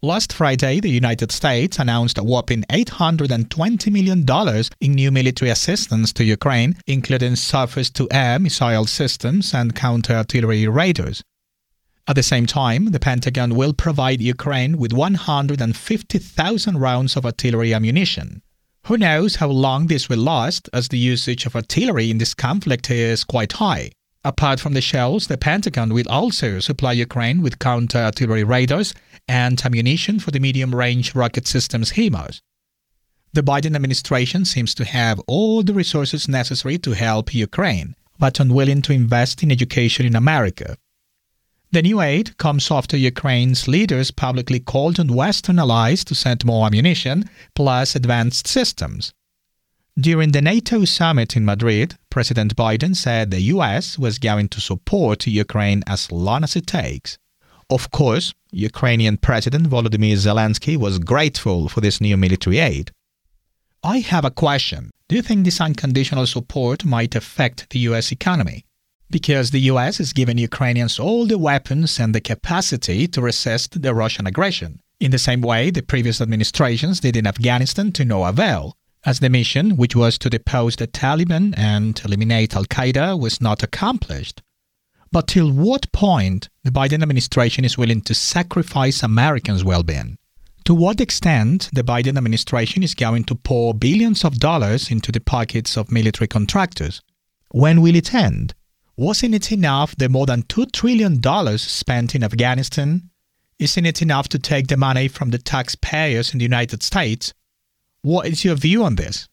Last Friday, the United States announced a whopping $820 million in new military assistance to Ukraine, including surface to air missile systems and counter artillery radars. At the same time, the Pentagon will provide Ukraine with 150,000 rounds of artillery ammunition. Who knows how long this will last, as the usage of artillery in this conflict is quite high. Apart from the shells, the Pentagon will also supply Ukraine with counter artillery radars and ammunition for the medium range rocket systems HIMARS. The Biden administration seems to have all the resources necessary to help Ukraine, but unwilling to invest in education in America. The new aid comes after Ukraine's leaders publicly called on Western allies to send more ammunition plus advanced systems. During the NATO summit in Madrid, President Biden said the US was going to support Ukraine as long as it takes. Of course, Ukrainian President Volodymyr Zelensky was grateful for this new military aid. I have a question. Do you think this unconditional support might affect the US economy? Because the US is giving Ukrainians all the weapons and the capacity to resist the Russian aggression, in the same way the previous administrations did in Afghanistan to no avail as the mission, which was to depose the Taliban and eliminate Al Qaeda, was not accomplished. But till what point the Biden administration is willing to sacrifice Americans' well being? To what extent the Biden administration is going to pour billions of dollars into the pockets of military contractors? When will it end? Wasn't it enough the more than $2 trillion spent in Afghanistan? Isn't it enough to take the money from the taxpayers in the United States what is your view on this?